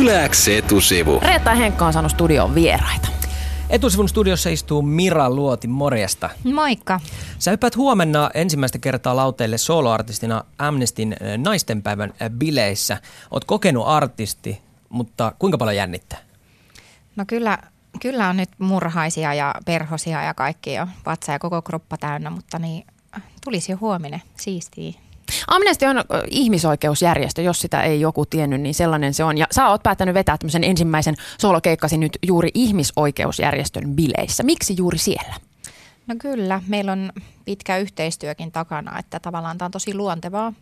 Yläks etusivu. Reetta Henkka on saanut studioon vieraita. Etusivun studiossa istuu Mira Luoti, morjesta. Moikka. Sä hyppäät huomenna ensimmäistä kertaa lauteille soloartistina Amnestin äh, naistenpäivän äh, bileissä. Oot kokenut artisti, mutta kuinka paljon jännittää? No kyllä, kyllä on nyt murhaisia ja perhosia ja kaikki jo vatsa ja koko kroppa täynnä, mutta niin tulisi jo huominen. Siistiä. Amnesty on ihmisoikeusjärjestö, jos sitä ei joku tiennyt, niin sellainen se on. Ja sä oot päättänyt vetää tämmöisen ensimmäisen solokeikkasi nyt juuri ihmisoikeusjärjestön bileissä. Miksi juuri siellä? No kyllä, meillä on pitkä yhteistyökin takana, että tavallaan tämä on tosi luontevaa.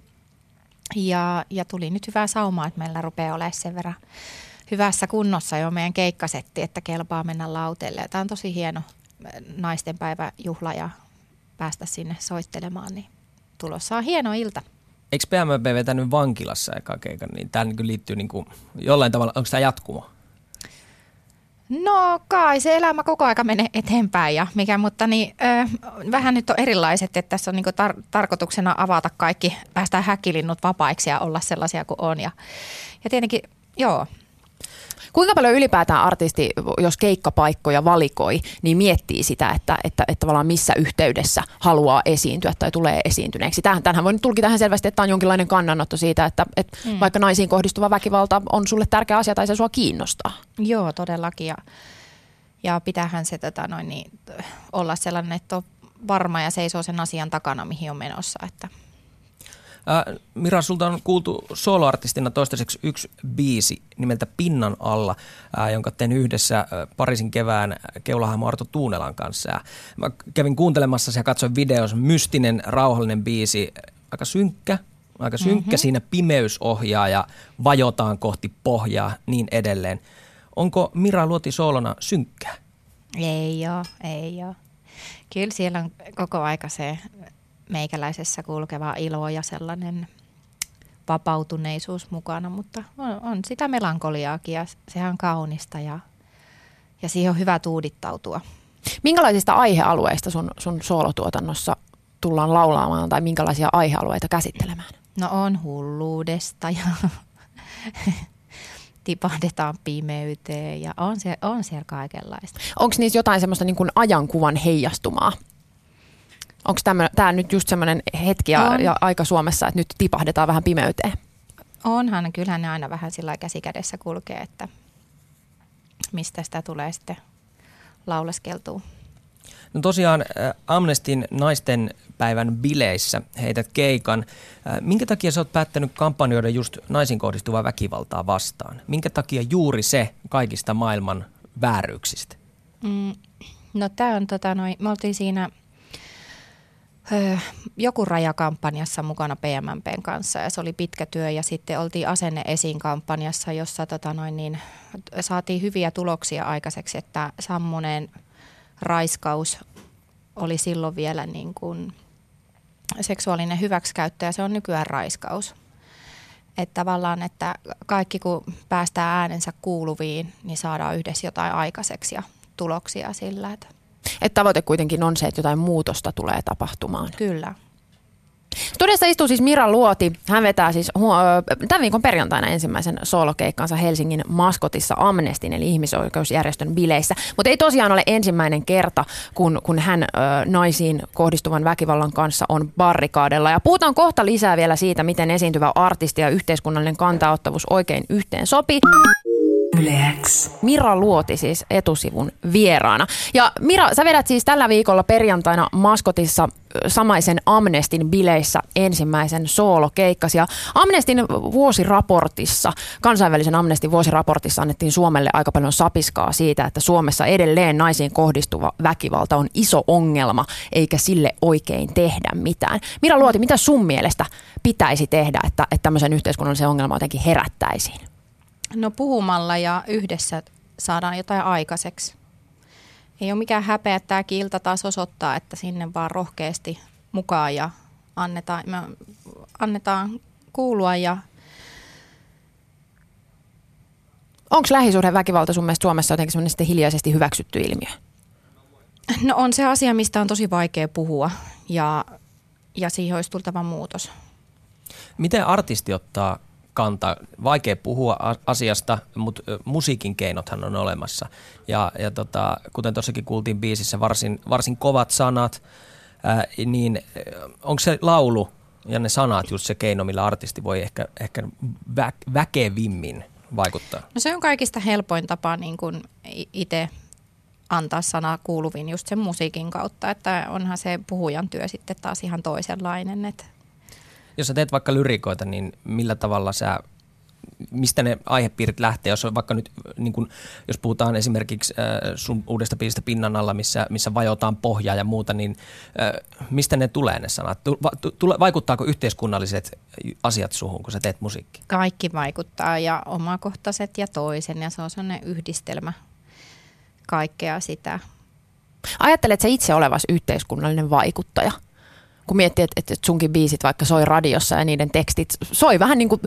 Ja, ja tuli nyt hyvää saumaa, että meillä rupeaa olemaan sen verran hyvässä kunnossa jo meidän keikkasetti, että kelpaa mennä lauteelle. Tämä on tosi hieno naistenpäiväjuhla ja päästä sinne soittelemaan, niin tulossa on hieno ilta. Eikö PMP vetänyt vankilassa eka keikan, niin tämä niin liittyy niin kuin jollain tavalla, onko tämä jatkumo? No kai se elämä koko aika menee eteenpäin, ja mikä, mutta niin, ö, vähän nyt on erilaiset, että tässä on niin tar- tarkoituksena avata kaikki, päästään häkkilinnut vapaiksi ja olla sellaisia kuin on. Ja, ja tietenkin, joo, Kuinka paljon ylipäätään artisti, jos keikkapaikkoja valikoi, niin miettii sitä, että, että, että tavallaan missä yhteydessä haluaa esiintyä tai tulee esiintyneeksi. Tähän, tämähän voi tulkita ihan selvästi, että tämä on jonkinlainen kannanotto siitä, että, että mm. vaikka naisiin kohdistuva väkivalta on sulle tärkeä asia tai se sua kiinnostaa. joo todellakin. Ja, ja pitäähän se tota, noin, niin, olla sellainen, että on varma ja seisoo sen asian takana, mihin on menossa. Että Äh, Mira, sulta on kuultu soloartistina toistaiseksi yksi biisi nimeltä Pinnan alla, äh, jonka tein yhdessä äh, Pariisin kevään keulahahmo Arto Tuunelan kanssa. Mä kävin kuuntelemassa ja katsoin videos, mystinen, rauhallinen biisi, aika synkkä, aika synkkä mm-hmm. siinä pimeys ohjaa ja vajotaan kohti pohjaa, niin edelleen. Onko Mira Luoti soolona synkkää? Ei ole, ei ole. Kyllä siellä on koko aika se meikäläisessä kulkeva ilo ja sellainen vapautuneisuus mukana, mutta on, on sitä melankoliaakin ja sehän on kaunista ja, ja siihen on hyvä tuudittautua. Minkälaisista aihealueista sun, sun soolotuotannossa tullaan laulaamaan tai minkälaisia aihealueita käsittelemään? No on hulluudesta ja tipahdetaan pimeyteen ja on, se, on siellä kaikenlaista. Onko niissä jotain semmoista niin kuin ajankuvan heijastumaa? Onko tämä nyt just semmoinen hetki ja, On. ja aika Suomessa, että nyt tipahdetaan vähän pimeyteen? Onhan, kyllähän ne aina vähän sillä lailla käsikädessä kulkee, että mistä sitä tulee sitten lauleskeltua. No tosiaan äh, Amnestin naisten päivän bileissä heität keikan. Äh, Minkä takia sä oot päättänyt kampanjoida just naisiin kohdistuvaa väkivaltaa vastaan? Minkä takia juuri se kaikista maailman vääryyksistä? Mm, no tämä on tota noin, me oltiin siinä joku rajakampanjassa mukana PMMPn kanssa ja se oli pitkä työ ja sitten oltiin asenne esiin kampanjassa, jossa tota noin niin, saatiin hyviä tuloksia aikaiseksi, että Sammoneen raiskaus oli silloin vielä niin kuin seksuaalinen hyväksikäyttö ja se on nykyään raiskaus. Että tavallaan, että kaikki kun päästään äänensä kuuluviin, niin saadaan yhdessä jotain aikaiseksi ja tuloksia sillä, että Että tavoite kuitenkin on se, että jotain muutosta tulee tapahtumaan. kyllä. Studiossa istuu siis Mira Luoti. Hän vetää siis tämän viikon perjantaina ensimmäisen soolokeikkansa Helsingin maskotissa Amnestin eli ihmisoikeusjärjestön bileissä. Mutta ei tosiaan ole ensimmäinen kerta, kun, kun hän ö, naisiin kohdistuvan väkivallan kanssa on barrikaadella. Ja puhutaan kohta lisää vielä siitä, miten esiintyvä artisti ja yhteiskunnallinen kantaottavuus oikein yhteen sopii. Yleäks. Mira Luoti siis etusivun vieraana. Ja Mira, sä vedät siis tällä viikolla perjantaina maskotissa samaisen Amnestin bileissä ensimmäisen soolokeikkasi. Ja Amnestin vuosiraportissa, kansainvälisen Amnestin vuosiraportissa annettiin Suomelle aika paljon sapiskaa siitä, että Suomessa edelleen naisiin kohdistuva väkivalta on iso ongelma, eikä sille oikein tehdä mitään. Mira Luoti, mitä sun mielestä pitäisi tehdä, että, että tämmöisen yhteiskunnallisen ongelman jotenkin herättäisiin? No puhumalla ja yhdessä saadaan jotain aikaiseksi. Ei ole mikään häpeä, että tämäkin ilta taas osoittaa, että sinne vaan rohkeasti mukaan ja annetaan, me annetaan kuulua ja Onko lähisuhdeväkivalta sun mielestä Suomessa jotenkin semmoinen hiljaisesti hyväksytty ilmiö? no on se asia, mistä on tosi vaikea puhua ja, ja siihen olisi tultava muutos. Miten artisti ottaa kanta. Vaikea puhua asiasta, mutta musiikin keinothan on olemassa. Ja, ja tota, kuten tuossakin kuultiin biisissä, varsin, varsin kovat sanat, ää, niin onko se laulu ja ne sanat just se keino, millä artisti voi ehkä, ehkä vä, väkevimmin vaikuttaa? No se on kaikista helpoin tapa niin itse antaa sana kuuluviin just sen musiikin kautta, että onhan se puhujan työ sitten taas ihan toisenlainen. Että. Jos sä teet vaikka lyrikoita, niin millä tavalla sä mistä ne aihepiirit lähtee, jos on vaikka nyt, niin kun, jos puhutaan esimerkiksi äh, sun uudesta biisistä Pinnan alla, missä, missä vajotaan pohjaa ja muuta, niin äh, mistä ne tulee ne sanat? Tule, vaikuttaako yhteiskunnalliset asiat suhun, kun sä teet musiikkia? Kaikki vaikuttaa ja omakohtaiset ja toisen ja se on sellainen yhdistelmä kaikkea sitä. Ajattelet sä itse olevas yhteiskunnallinen vaikuttaja? Kun miettii, että, että sunkin biisit vaikka soi radiossa ja niiden tekstit soi vähän niin kuin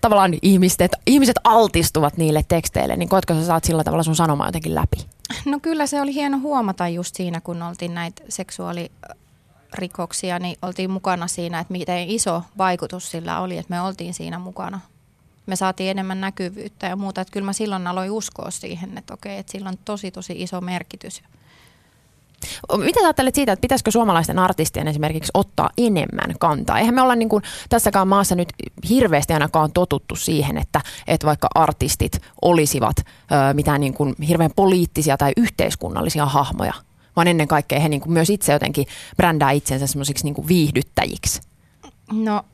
tavallaan ihmiset, ihmiset altistuvat niille teksteille, niin koetko sä saat sillä tavalla sun sanomaa jotenkin läpi? No kyllä se oli hieno huomata just siinä, kun oltiin näitä seksuaalirikoksia, niin oltiin mukana siinä, että miten iso vaikutus sillä oli, että me oltiin siinä mukana. Me saatiin enemmän näkyvyyttä ja muuta, että kyllä mä silloin aloin uskoa siihen, että okei, että sillä on tosi tosi iso merkitys. Mitä sä ajattelet siitä, että pitäisikö suomalaisten artistien esimerkiksi ottaa enemmän kantaa? Eihän me olla niin kuin tässäkään maassa nyt hirveästi ainakaan totuttu siihen, että, että vaikka artistit olisivat ö, mitään niin kuin hirveän poliittisia tai yhteiskunnallisia hahmoja, vaan ennen kaikkea he niin kuin myös itse jotenkin brändää itsensä semmoisiksi niin viihdyttäjiksi. No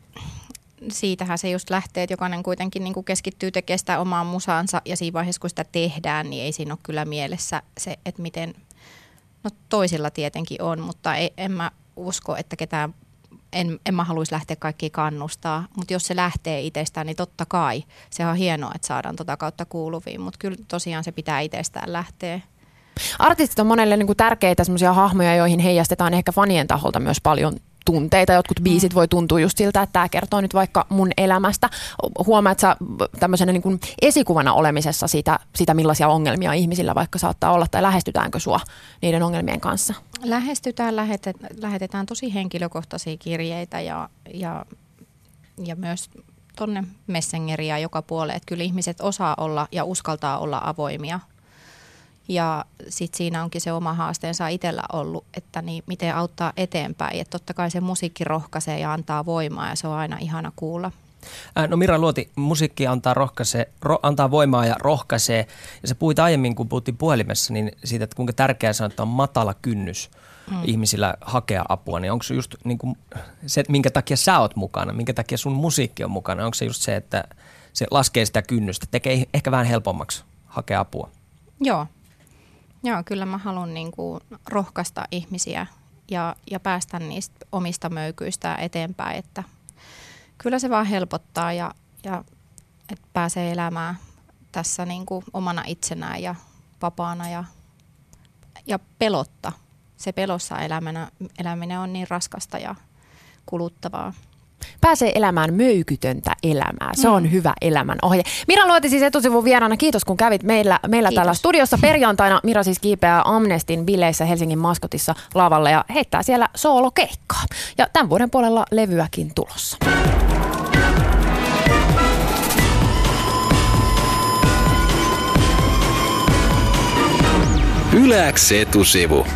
siitähän se just lähtee, että jokainen kuitenkin niin kuin keskittyy tekemään sitä omaa musaansa ja siinä vaiheessa kun sitä tehdään, niin ei siinä ole kyllä mielessä se, että miten – No toisilla tietenkin on, mutta ei, en mä usko, että ketään, en, en mä haluaisi lähteä kaikki kannustaa, mutta jos se lähtee itsestään, niin totta kai se on hienoa, että saadaan tota kautta kuuluviin, mutta kyllä tosiaan se pitää itsestään lähteä. Artistit on monelle niin kuin tärkeitä hahmoja, joihin heijastetaan ehkä fanien taholta myös paljon tunteita. Jotkut biisit voi tuntua just siltä, että tämä kertoo nyt vaikka mun elämästä. Huomaat sä tämmöisenä niin kuin esikuvana olemisessa sitä, sitä, millaisia ongelmia ihmisillä vaikka saattaa olla, tai lähestytäänkö sua niiden ongelmien kanssa? Lähestytään, lähetet, lähetetään tosi henkilökohtaisia kirjeitä ja, ja, ja myös tonne Messengeria joka puolelle. Kyllä ihmiset osaa olla ja uskaltaa olla avoimia ja sitten siinä onkin se oma haasteensa itsellä ollut, että niin miten auttaa eteenpäin. Että totta kai se musiikki rohkaisee ja antaa voimaa ja se on aina ihana kuulla. No Mira Luoti, musiikki antaa, rohkaisee, ro, antaa voimaa ja rohkaisee. Ja sä puhuit aiemmin, kun puhuttiin puhelimessa, niin siitä, että kuinka tärkeää se on, että on matala kynnys mm. ihmisillä hakea apua. Niin onko se just niin kuin se, minkä takia sä oot mukana, minkä takia sun musiikki on mukana? Onko se just se, että se laskee sitä kynnystä, tekee ehkä vähän helpommaksi hakea apua? Joo, Joo, kyllä mä haluan niin kuin rohkaista ihmisiä ja, ja päästä niistä omista möykyistä eteenpäin, että kyllä se vaan helpottaa ja, ja että pääsee elämään tässä niin kuin omana itsenään ja vapaana ja, ja pelotta. Se pelossa elämänä, eläminen on niin raskasta ja kuluttavaa pääsee elämään möykytöntä elämää. Se on mm. hyvä elämän ohje. Mira Luoti siis etusivun vieraana. Kiitos kun kävit meillä, meillä täällä studiossa perjantaina. Mira siis kiipeää Amnestin bileissä Helsingin maskotissa lavalle ja heittää siellä soolokeikkaa. Ja tämän vuoden puolella levyäkin tulossa. Yläks etusivu.